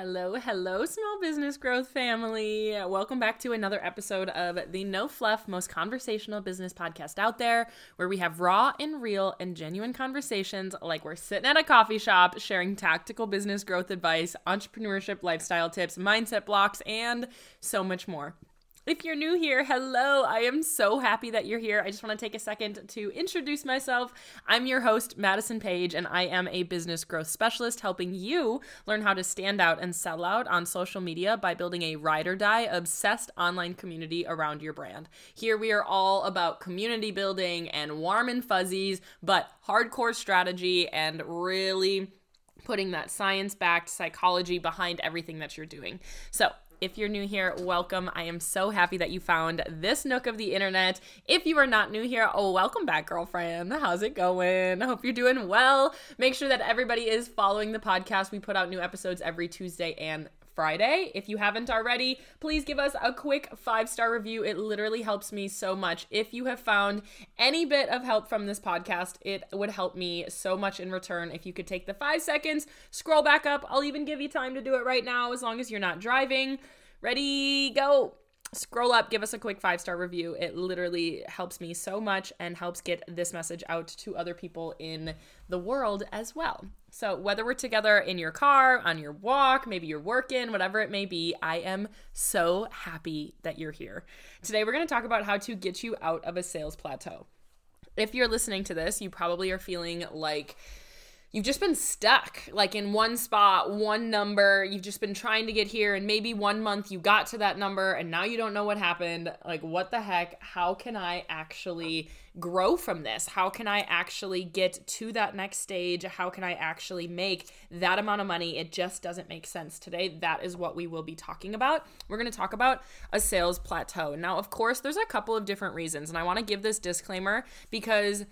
Hello, hello, small business growth family. Welcome back to another episode of the No Fluff, most conversational business podcast out there, where we have raw and real and genuine conversations like we're sitting at a coffee shop sharing tactical business growth advice, entrepreneurship, lifestyle tips, mindset blocks, and so much more. If you're new here, hello. I am so happy that you're here. I just want to take a second to introduce myself. I'm your host, Madison Page, and I am a business growth specialist helping you learn how to stand out and sell out on social media by building a ride or die, obsessed online community around your brand. Here we are all about community building and warm and fuzzies, but hardcore strategy and really putting that science backed psychology behind everything that you're doing. So, if you're new here, welcome. I am so happy that you found this nook of the internet. If you are not new here, oh, welcome back, girlfriend. How's it going? I hope you're doing well. Make sure that everybody is following the podcast. We put out new episodes every Tuesday and Friday. If you haven't already, please give us a quick five star review. It literally helps me so much. If you have found any bit of help from this podcast, it would help me so much in return. If you could take the five seconds, scroll back up. I'll even give you time to do it right now as long as you're not driving. Ready, go scroll up, give us a quick five star review. It literally helps me so much and helps get this message out to other people in the world as well. So, whether we're together in your car, on your walk, maybe you're working, whatever it may be, I am so happy that you're here. Today, we're going to talk about how to get you out of a sales plateau. If you're listening to this, you probably are feeling like, you've just been stuck like in one spot, one number. You've just been trying to get here, and maybe one month you got to that number, and now you don't know what happened. Like, what the heck? How can I actually grow from this? How can I actually get to that next stage? How can I actually make that amount of money? It just doesn't make sense today. That is what we will be talking about. We're going to talk about a sales plateau. Now, of course, there's a couple of different reasons, and I want to give this disclaimer because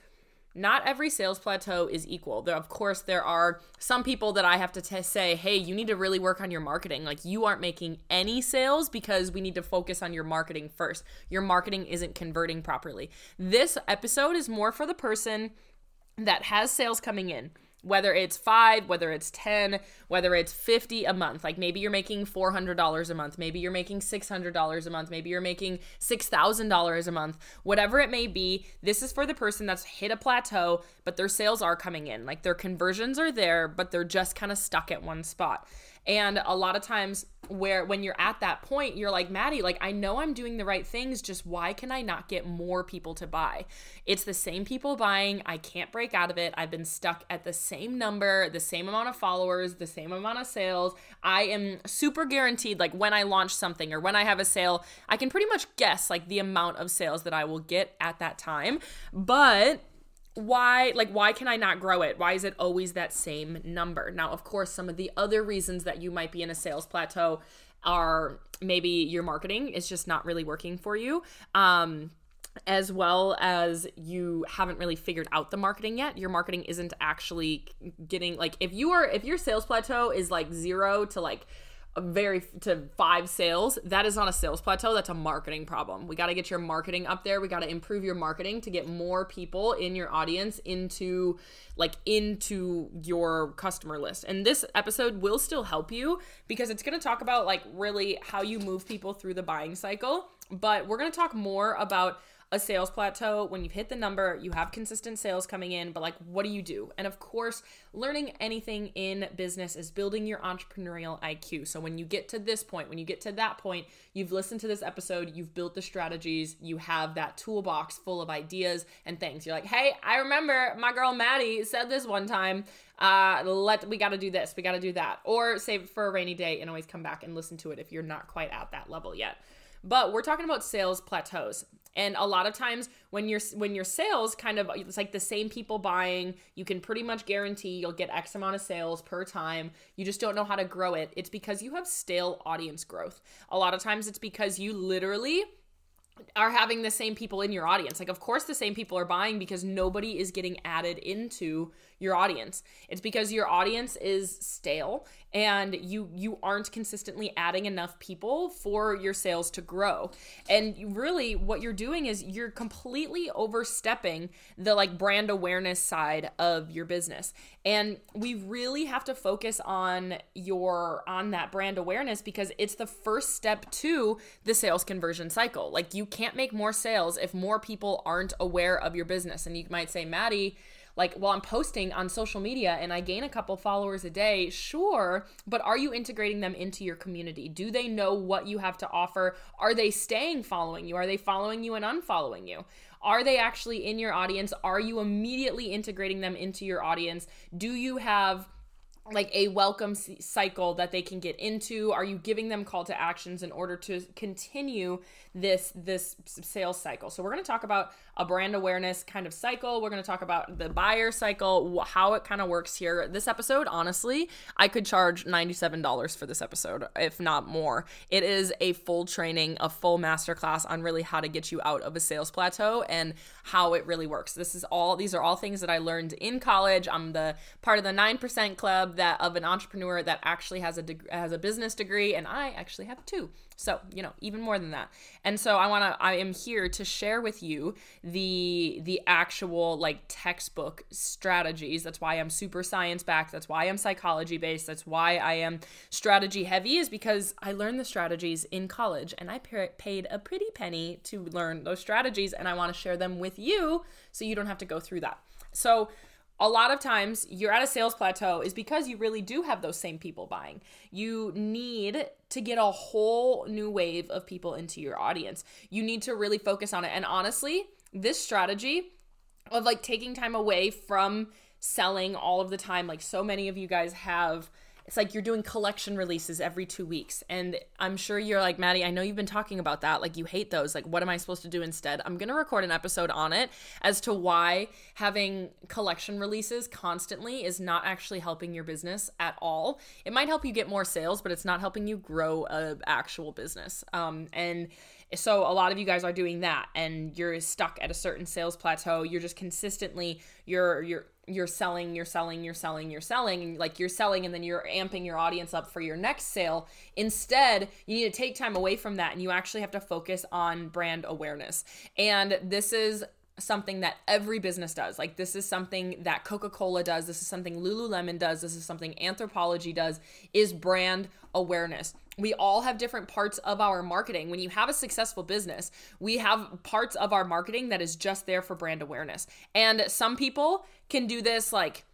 not every sales plateau is equal. There, of course, there are some people that I have to t- say, hey, you need to really work on your marketing. Like, you aren't making any sales because we need to focus on your marketing first. Your marketing isn't converting properly. This episode is more for the person that has sales coming in whether it's five, whether it's 10, whether it's 50 a month. Like maybe you're making $400 a month, maybe you're making $600 a month, maybe you're making $6,000 a month, whatever it may be. This is for the person that's hit a plateau, but their sales are coming in. Like their conversions are there, but they're just kind of stuck at one spot. And a lot of times, where when you're at that point, you're like, Madi, like, I know I'm doing the right things, just why can I not get more people to buy? It's the same people buying. I can't break out of it. I've been stuck at the same number, the same amount of followers, the same amount of sales. I am super guaranteed, like, when I launch something or when I have a sale, I can pretty much guess, like, the amount of sales that I will get at that time. But why like why can i not grow it? Why is it always that same number? Now of course some of the other reasons that you might be in a sales plateau are maybe your marketing is just not really working for you um as well as you haven't really figured out the marketing yet. Your marketing isn't actually getting like if you are if your sales plateau is like 0 to like very to five sales that is not a sales plateau that's a marketing problem. We got to get your marketing up there we got to improve your marketing to get more people in your audience into like into your customer list. And this episode will still help you because it's going to talk about like really how you move people through the buying cycle but we're going to talk more about a sales plateau when you've hit the number, you have consistent sales coming in, but like, what do you do? And of course, learning anything in business is building your entrepreneurial IQ. So when you get to this point, when you get to that point, you've listened to this episode, you've built the strategies, you have that toolbox full of ideas and things. You're like, hey, I remember my girl Madi said this one time. Uh, let we got to do this, we got to do that, or save it for a rainy day and always come back and listen to it if you're not quite at that level yet. But we're talking about sales plateaus. And a lot of times when your when your sales kind of it's like the same people buying, you can pretty much guarantee you'll get X amount of sales per time. You just don't know how to grow it. It's because you have stale audience growth. A lot of times it's because you literally are having the same people in your audience. Like, of course, the same people are buying because nobody is getting added into your audience. It's because your audience is stale and you you aren't consistently adding enough people for your sales to grow. And really what you're doing is you're completely overstepping the like brand awareness side of your business. And we really have to focus on your on that brand awareness because it's the first step to the sales conversion cycle. Like you can't make more sales if more people aren't aware of your business. And you might say, "Madi, like while I'm posting on social media and I gain a couple followers a day, sure, but are you integrating them into your community? Do they know what you have to offer? Are they staying following you? Are they following you and unfollowing you? Are they actually in your audience? Are you immediately integrating them into your audience? Do you have like a welcome cycle that they can get into? Are you giving them call to actions in order to continue this this sales cycle? So we're going to talk about a brand awareness kind of cycle. We're going to talk about the buyer cycle how it kind of works here. This episode honestly i could charge $97 for this episode if not more. It is a full training a full masterclass on really how to get you out of a sales plateau and how it really works. This is all these are all things that i learned in college. I'm the part of the 9% club that of an entrepreneur that actually has a deg- has a business degree and I actually have two. So, you know, even more than that. And so I want to I am here to share with you the the actual like textbook strategies. That's why I'm super science backed. That's why I'm psychology based. That's why I am strategy heavy is because I learned the strategies in college and I paid a pretty penny to learn those strategies and I want to share them with you so you don't have to go through that. So, a lot of times you're at a sales plateau is because you really do have those same people buying. You need to get a whole new wave of people into your audience. You need to really focus on it. And honestly, this strategy of like taking time away from selling all of the time, like so many of you guys have it's like you're doing collection releases every two weeks. And I'm sure you're like, Madi, I know you've been talking about that. Like, you hate those. Like, what am I supposed to do instead? I'm going to record an episode on it as to why having collection releases constantly is not actually helping your business at all. It might help you get more sales, but it's not helping you grow a actual business. Um, and so a lot of you guys are doing that and you're stuck at a certain sales plateau. You're just consistently you're you're you're selling, you're selling, you're selling, you're selling, and like you're selling and then you're amping your audience up for your next sale. Instead, you need to take time away from that and you actually have to focus on brand awareness. And this is something that every business does. Like this is something that Coca-Cola does, this is something Lululemon does, this is something Anthropologie does is brand awareness. We all have different parts of our marketing. When you have a successful business, we have parts of our marketing that is just there for brand awareness. And some people can do this like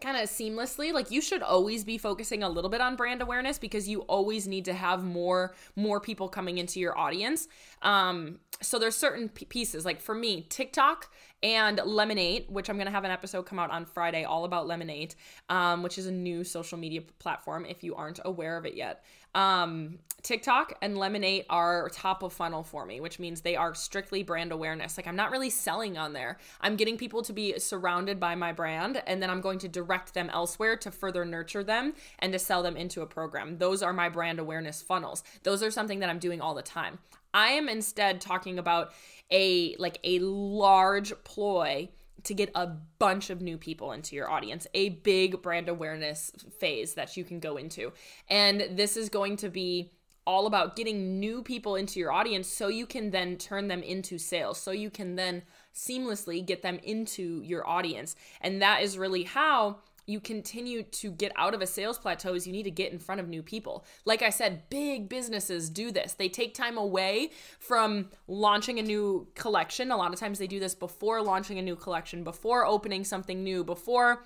kind of seamlessly like you should always be focusing a little bit on brand awareness because you always need to have more more people coming into your audience um so there's certain p- pieces like for me tiktok and Lemon8 which i'm going to have an episode come out on friday all about Lemon8 um, which is a new social media platform if you aren't aware of it yet um, TikTok and Lemon8 are top of funnel for me, which means they are strictly brand awareness. Like I'm not really selling on there. I'm getting people to be surrounded by my brand and then I'm going to direct them elsewhere to further nurture them and to sell them into a program. Those are my brand awareness funnels. Those are something that I'm doing all the time. I am instead talking about a like a large ploy to get a bunch of new people into your audience, a big brand awareness phase that you can go into. And this is going to be all about getting new people into your audience so you can then turn them into sales, so you can then seamlessly get them into your audience. And that is really how you continue to get out of a sales plateau is you need to get in front of new people. Like I said, big businesses do this. They take time away from launching a new collection. A lot of times they do this before launching a new collection, before opening something new, before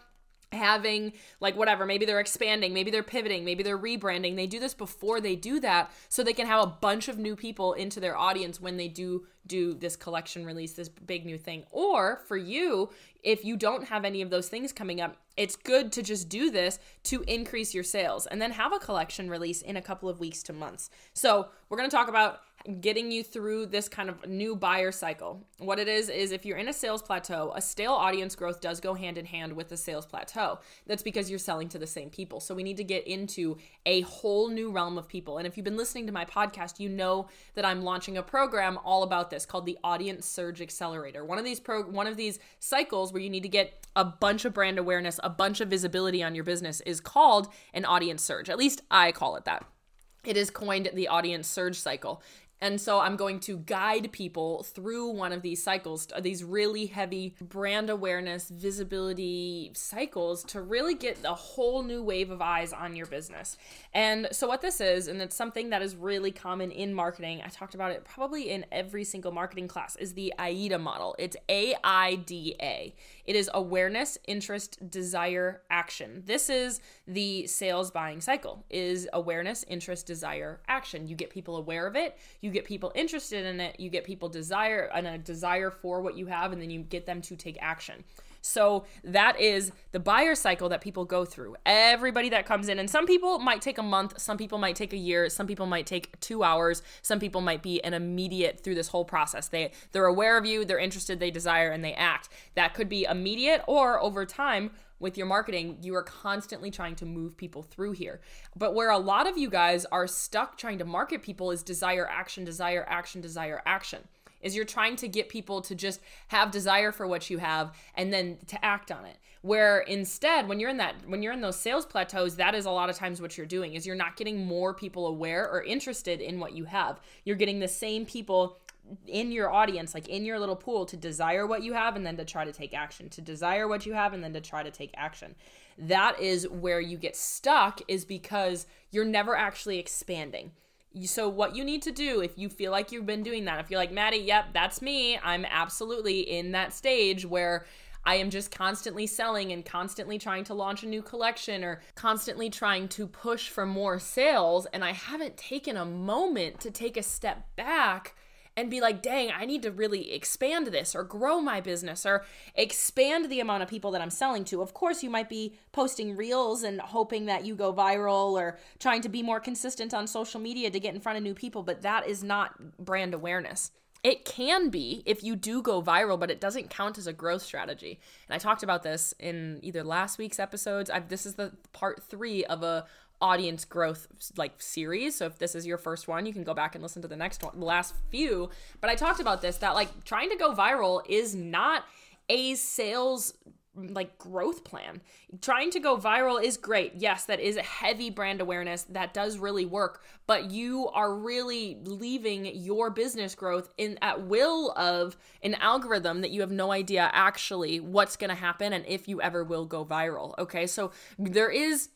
having like whatever maybe they're expanding maybe they're pivoting maybe they're rebranding they do this before they do that so they can have a bunch of new people into their audience when they do do this collection release, this big new thing. Or for you, if you don't have any of those things coming up, it's good to just do this to increase your sales and then have a collection release in a couple of weeks to months. So, we're going to talk about getting you through this kind of new buyer cycle. What it is, is if you're in a sales plateau, a stale audience growth does go hand in hand with the sales plateau. That's because you're selling to the same people. So we need to get into a whole new realm of people. And if you've been listening to my podcast, you know that I'm launching a program all about this called the Audience Surge Accelerator. One of these pro one of these cycles where you need to get a bunch of brand awareness, a bunch of visibility on your business is called an audience surge. At least I call it that. It is coined the audience surge cycle. And so I'm going to guide people through one of these cycles, uh, these really heavy brand awareness, visibility cycles to really get a whole new wave of eyes on your business. And so, what this is, and it's something that is really common in marketing, I talked about it probably in every single marketing class, is the AIDA model. It's A I D A. It is awareness, interest, desire, action. This is the sales buying cycle is awareness, interest, desire, action. You get people aware of it, you get people interested in it, you get people desire and a desire for what you have and then you get them to take action. So that is the buyer cycle that people go through. Everybody that comes in, and some people might take a month, some people might take a year, some people might take two hours, some people might be an immediate through this whole process. They they're aware of you, they're interested, they desire, and they act. That could be immediate or over time with your marketing, you are constantly trying to move people through here. But where a lot of you guys are stuck trying to market people is desire, action, desire, action, desire, action is you're trying to get people to just have desire for what you have and then to act on it. Where instead when you're in that when you're in those sales plateaus that is a lot of times what you're doing is you're not getting more people aware or interested in what you have. You're getting the same people in your audience like in your little pool to desire what you have and then to try to take action to desire what you have and then to try to take action. That is where you get stuck is because you're never actually expanding so what you need to do if you feel like you've been doing that if you're like madi yep that's me i'm absolutely in that stage where I am just constantly selling and constantly trying to launch a new collection or constantly trying to push for more sales. And I haven't taken a moment to take a step back and be like, dang, I need to really expand this or grow my business or expand the amount of people that I'm selling to. Of course, you might be posting reels and hoping that you go viral or trying to be more consistent on social media to get in front of new people, but that is not brand awareness. It can be if you do go viral, but it doesn't count as a growth strategy. And I talked about this in either last week's episodes. I've, this is the part three of a audience growth like series. So if this is your first one, you can go back and listen to the next one, the last few. But I talked about this that like trying to go viral is not a sales like growth plan. Trying to go viral is great. Yes, that is a heavy brand awareness. That does really work, but you are really leaving your business growth in at will of an algorithm that you have no idea actually what's going to happen and if you ever will go viral. Okay? So there is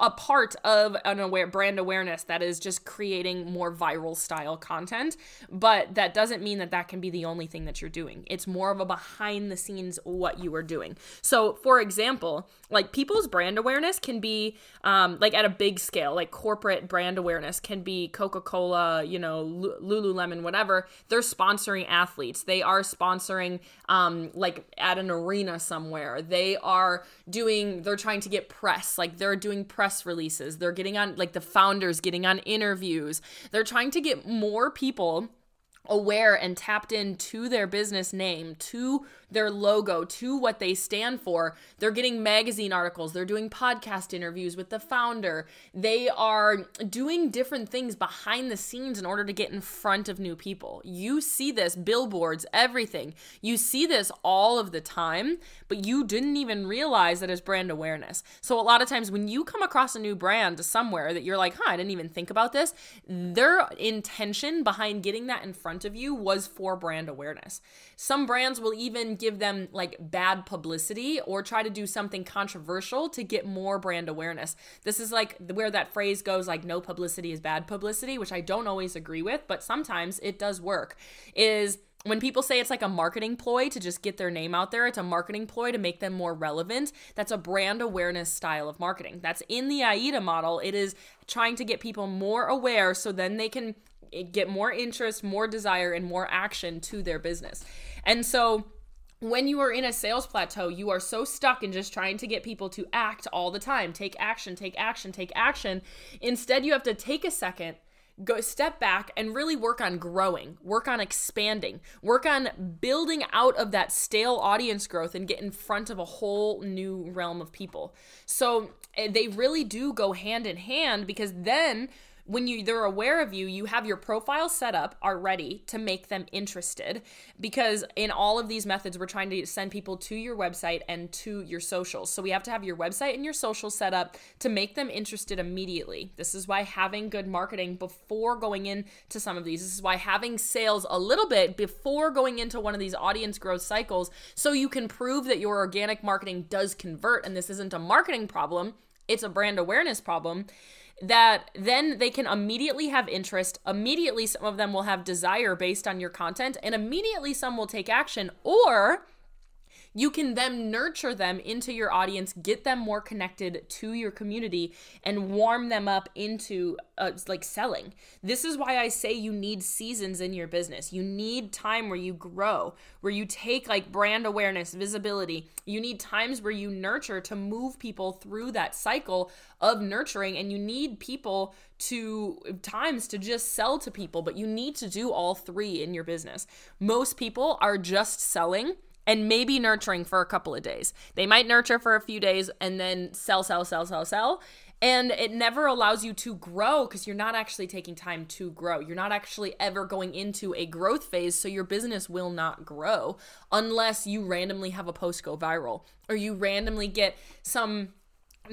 a part of an aware brand awareness that is just creating more viral style content but that doesn't mean that that can be the only thing that you're doing. It's more of a behind the scenes what you are doing. So for example like people's brand awareness can be um, like at a big scale like corporate brand awareness can be coca-cola you know lululemon whatever. They're sponsoring athletes. They are sponsoring um, like at an arena somewhere. They are doing they're trying to get press. Like they're doing press releases. They're getting on, like the founders getting on interviews. They're trying to get more people aware and tapped into their business name, to their logo, to what they stand for. They're getting magazine articles, they're doing podcast interviews with the founder. They are doing different things behind the scenes in order to get in front of new people. You see this billboards, everything. You see this all of the time, but you didn't even realize that it's brand awareness. So a lot of times when you come across a new brand somewhere that you're like, "Huh, I didn't even think about this." Their intention behind getting that in front of you was for brand awareness. Some brands will even give them like bad publicity or try to do something controversial to get more brand awareness. This is like where that phrase goes like no publicity is bad publicity, which I don't always agree with, but sometimes it does work. Is when people say it's like a marketing ploy to just get their name out there, it's a marketing ploy to make them more relevant. That's a brand awareness style of marketing. That's in the AIDA model. It is trying to get people more aware so then they can eh, get more interest, more desire, and more action to their business. And so, when you are in a sales plateau, you are so stuck in just trying to get people to act all the time. Take action, take action, take action. Instead, you have to take a second, go step back and really work on growing, work on expanding, work on building out of that stale audience growth and get in front of a whole new realm of people. So, eh, they really do go hand in hand because then when you they're aware of you you have your profile set up are ready to make them interested because in all of these methods we're trying to send people to your website and to your socials. So we have to have your website and your social set up to make them interested immediately. This is why having good marketing before going into some of these this is why having sales a little bit before going into one of these audience growth cycles so you can prove that your organic marketing does convert and this isn't a marketing problem it's a brand awareness problem that then they can immediately have interest. Immediately, some of them will have desire based on your content, and immediately, some will take action. Or you can then nurture them into your audience, get them more connected to your community, and warm them up into uh, like selling. This is why I say you need seasons in your business. You need time where you grow, where you take like brand awareness, visibility. You need times where you nurture to move people through that cycle of nurturing, and you need people to times to just sell to people, but you need to do all three in your business. Most people are just selling and maybe nurturing for a couple of days. They might nurture for a few days and then sell, sell, sell, sell, sell. And it never allows you to grow because you're not actually taking time to grow. You're not actually ever going into a growth phase, so your business will not grow unless you randomly have a post go viral or you randomly get some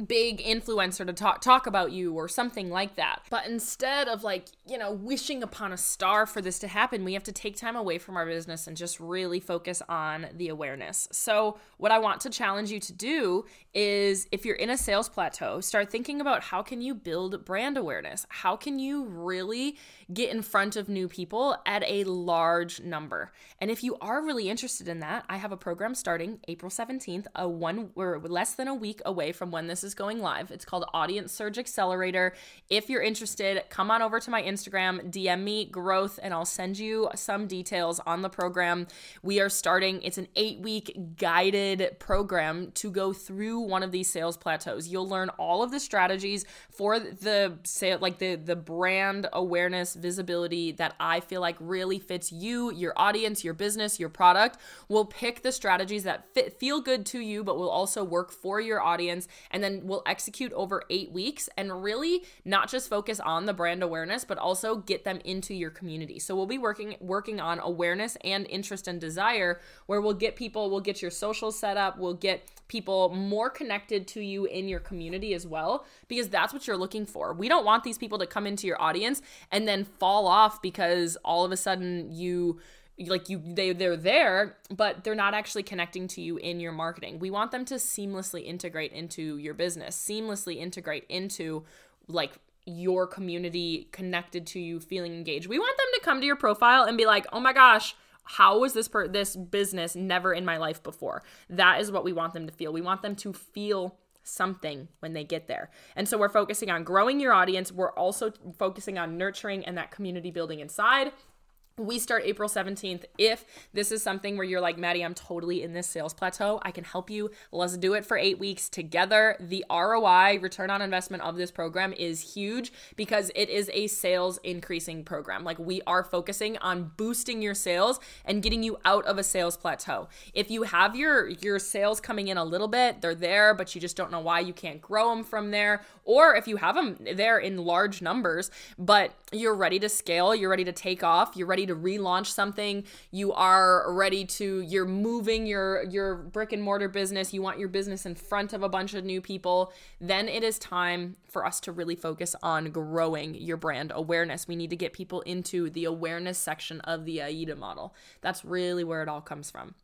big influencer to talk talk about you or something like that. But instead of like, you know, wishing upon a star for this to happen, we have to take time away from our business and just really focus on the awareness. So, what I want to challenge you to do is if you're in a sales plateau, start thinking about how can you build brand awareness? How can you really get in front of new people at a large number? And if you are really interested in that, I have a program starting April 17th, a one or less than a week away from when this this is going live. It's called Audience Surge Accelerator. If you're interested, come on over to my Instagram, DM me growth, and I'll send you some details on the program. We are starting, it's an eight week guided program to go through one of these sales plateaus. You'll learn all of the strategies for the sale, like the, the brand awareness, visibility that I feel like really fits you, your audience, your business, your product. We'll pick the strategies that fit, feel good to you, but will also work for your audience. And then then we'll execute over eight weeks and really not just focus on the brand awareness, but also get them into your community. So we'll be working working on awareness and interest and desire, where we'll get people, we'll get your social set up, we'll get people more connected to you in your community as well, because that's what you're looking for. We don't want these people to come into your audience and then fall off because all of a sudden you like you they they're there but they're not actually connecting to you in your marketing. We want them to seamlessly integrate into your business seamlessly integrate into like your community connected to you feeling engaged. We want them to come to your profile and be like oh my gosh how was this per- this business never in my life before? That is what we want them to feel. We want them to feel something when they get there. And so we're focusing on growing your audience. We're also focusing on nurturing and that community building inside we start April 17th. If this is something where you're like, Madi, I'm totally in this sales plateau, I can help you. Let's do it for eight weeks together. The ROI, return on investment of this program, is huge because it is a sales increasing program. Like, we are focusing on boosting your sales and getting you out of a sales plateau. If you have your, your sales coming in a little bit, they're there, but you just don't know why you can't grow them from there, or if you have them there in large numbers, but you're ready to scale, you're ready to take off, you're ready to relaunch something, you are ready to you're moving your your brick and mortar business, you want your business in front of a bunch of new people, then it is time for us to really focus on growing your brand awareness. We need to get people into the awareness section of the AIDA model. That's really where it all comes from.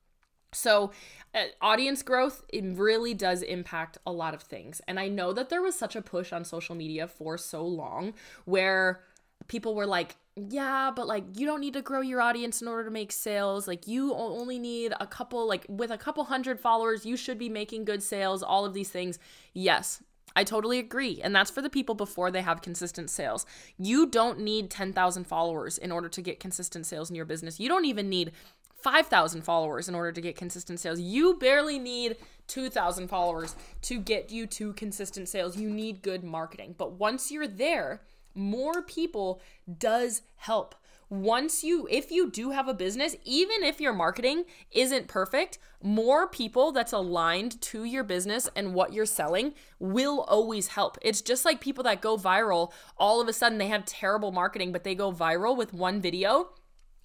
So, uh, audience growth it really does impact a lot of things. And I know that there was such a push on social media for so long where people were like, yeah, but like you don't need to grow your audience in order to make sales. Like you only need a couple like with a couple hundred followers, you should be making good sales, all of these things. Yes, I totally agree. And that's for the people before they have consistent sales. You don't need 10,000 followers in order to get consistent sales in your business. You don't even need 5,000 followers in order to get consistent sales. You barely need 2,000 followers to get you to consistent sales. You need good marketing. But once you're there, more people does help. Once you if you do have a business even if your marketing isn't perfect more people that's aligned to your business and what you're selling will always help. It's just like people that go viral all of a sudden they have terrible marketing but they go viral with one video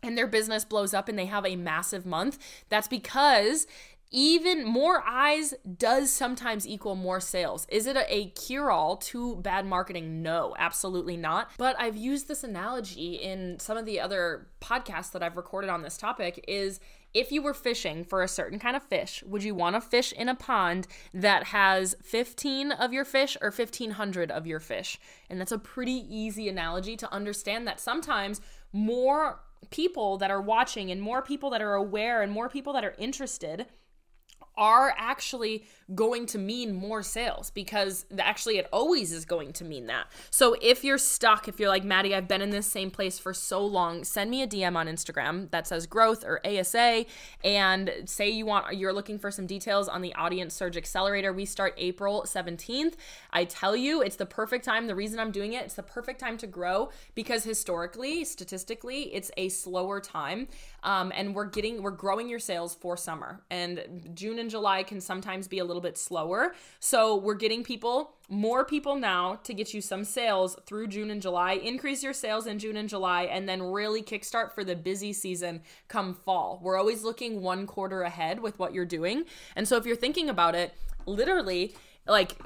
and their business blows up and they have a massive month. That's because even more eyes does sometimes equal more sales. Is it a, a cure all to bad marketing? No, absolutely not. But I've used this analogy in some of the other podcasts that I've recorded on this topic is if you were fishing for a certain kind of fish, would you want to fish in a pond that has 15 of your fish or 1500 of your fish? And that's a pretty easy analogy to understand that sometimes more people that are watching and more people that are aware and more people that are interested are actually going to mean more sales because actually it always is going to mean that. So if you're stuck, if you're like, Madi, I've been in this same place for so long, send me a DM on Instagram that says growth or ASA and say you want, you're looking for some details on the Audience Surge Accelerator. We start April 17th. I tell you, it's the perfect time. The reason I'm doing it, it's the perfect time to grow because historically, statistically, it's a slower time. Um, and we're getting, we're growing your sales for summer. And June and July can sometimes be a little bit slower. So we're getting people, more people now to get you some sales through June and July. Increase your sales in June and July, and then really kickstart for the busy season come fall. We're always looking one quarter ahead with what you're doing. And so if you're thinking about it, literally, like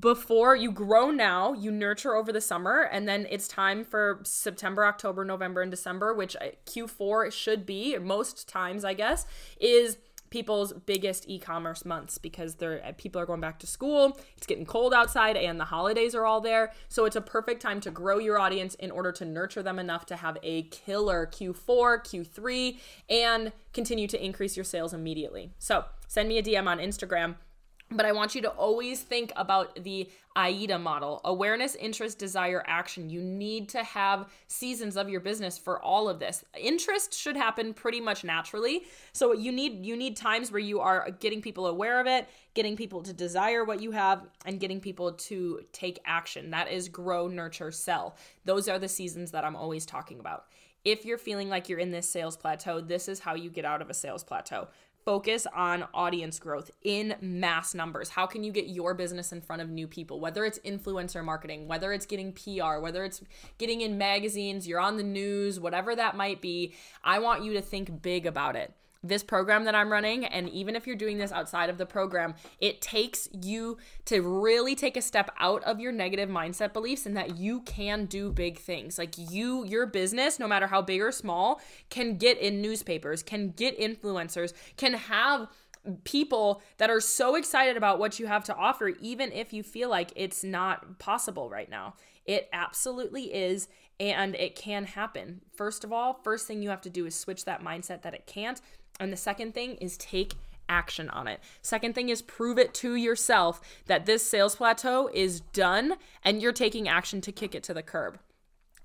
before you grow now you nurture over the summer and then it's time for september october november and december which uh, q4 should be most times i guess is people's biggest e-commerce months because they're uh, people are going back to school it's getting cold outside and the holidays are all there. So it's a perfect time to grow your audience in order to nurture them enough to have a killer q4 q3 and continue to increase your sales immediately. So send me a dm on instagram but I want you to always think about the AIDA model awareness, interest, desire, action. You need to have seasons of your business for all of this. Interest should happen pretty much naturally. So you need you need times where you are getting people aware of it, getting people to desire what you have and getting people to take action. That is grow, nurture, sell. Those are the seasons that I'm always talking about. If you're feeling like you're in this sales plateau, this is how you get out of a sales plateau focus on audience growth in mass numbers. How can you get your business in front of new people? Whether it's influencer marketing, whether it's getting PR, whether it's getting in magazines, you're on the news, whatever that might be, I want you to think big about it this program that I'm running, and even if you're doing this outside of the program, it takes you to really take a step out of your negative mindset beliefs and that you can do big things. Like you, your business, no matter how big or small, can get in newspapers, can get influencers, can have people that are so excited about what you have to offer, even if you feel like it's not possible right now. It absolutely is, and it can happen. First of all, first thing you have to do is switch that mindset that it can't and the second thing is take action on it. Second thing is prove it to yourself that this sales plateau is done and you're taking action to kick it to the curb.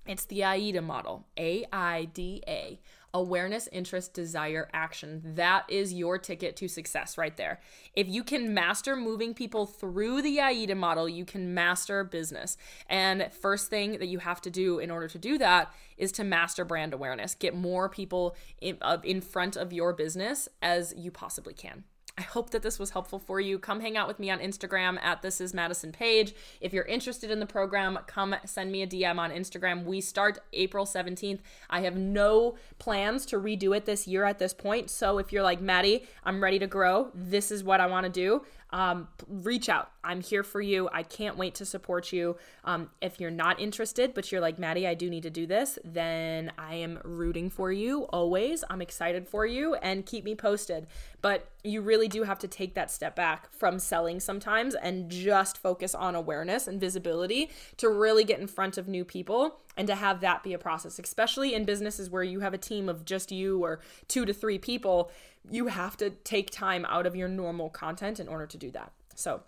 It's the AIDA model, A I D A awareness, interest, desire, action. That is your ticket to success right there. If you can master moving people through the AIDA model, you can master business. And first thing that you have to do in order to do that is to master brand awareness. Get more people in, uh, in front of your business as you possibly can. I hope that this was helpful for you. Come hang out with me on Instagram at this is Madison Page. If you're interested in the program, come send me a DM on Instagram. We start April 17th. I have no plans to redo it this year at this point. So if you're like, Madi, I'm ready to grow, this is what I want to do um, reach out. I'm here for you. I can't wait to support you. Um, if you're not interested, but you're like, Madi, I do need to do this, then I am rooting for you always. I'm excited for you and keep me posted. But you really do have to take that step back from selling sometimes and just focus on awareness and visibility to really get in front of new people and to have that be a process, especially in businesses where you have a team of just you or two to three people you have to take time out of your normal content in order to do that. So,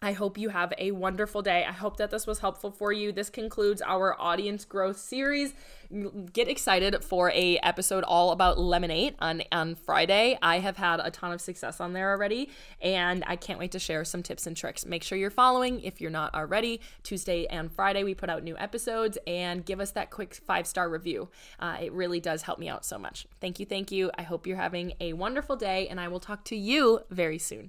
I hope you have a wonderful day. I hope that this was helpful for you. This concludes our audience growth series. Get excited for a episode all about Lemon8 on on Friday. I have had a ton of success on there already, and I can't wait to share some tips and tricks. Make sure you're following if you're not already. Tuesday and Friday we put out new episodes, and give us that quick five star review. Uh, it really does help me out so much. Thank you, thank you. I hope you're having a wonderful day, and I will talk to you very soon.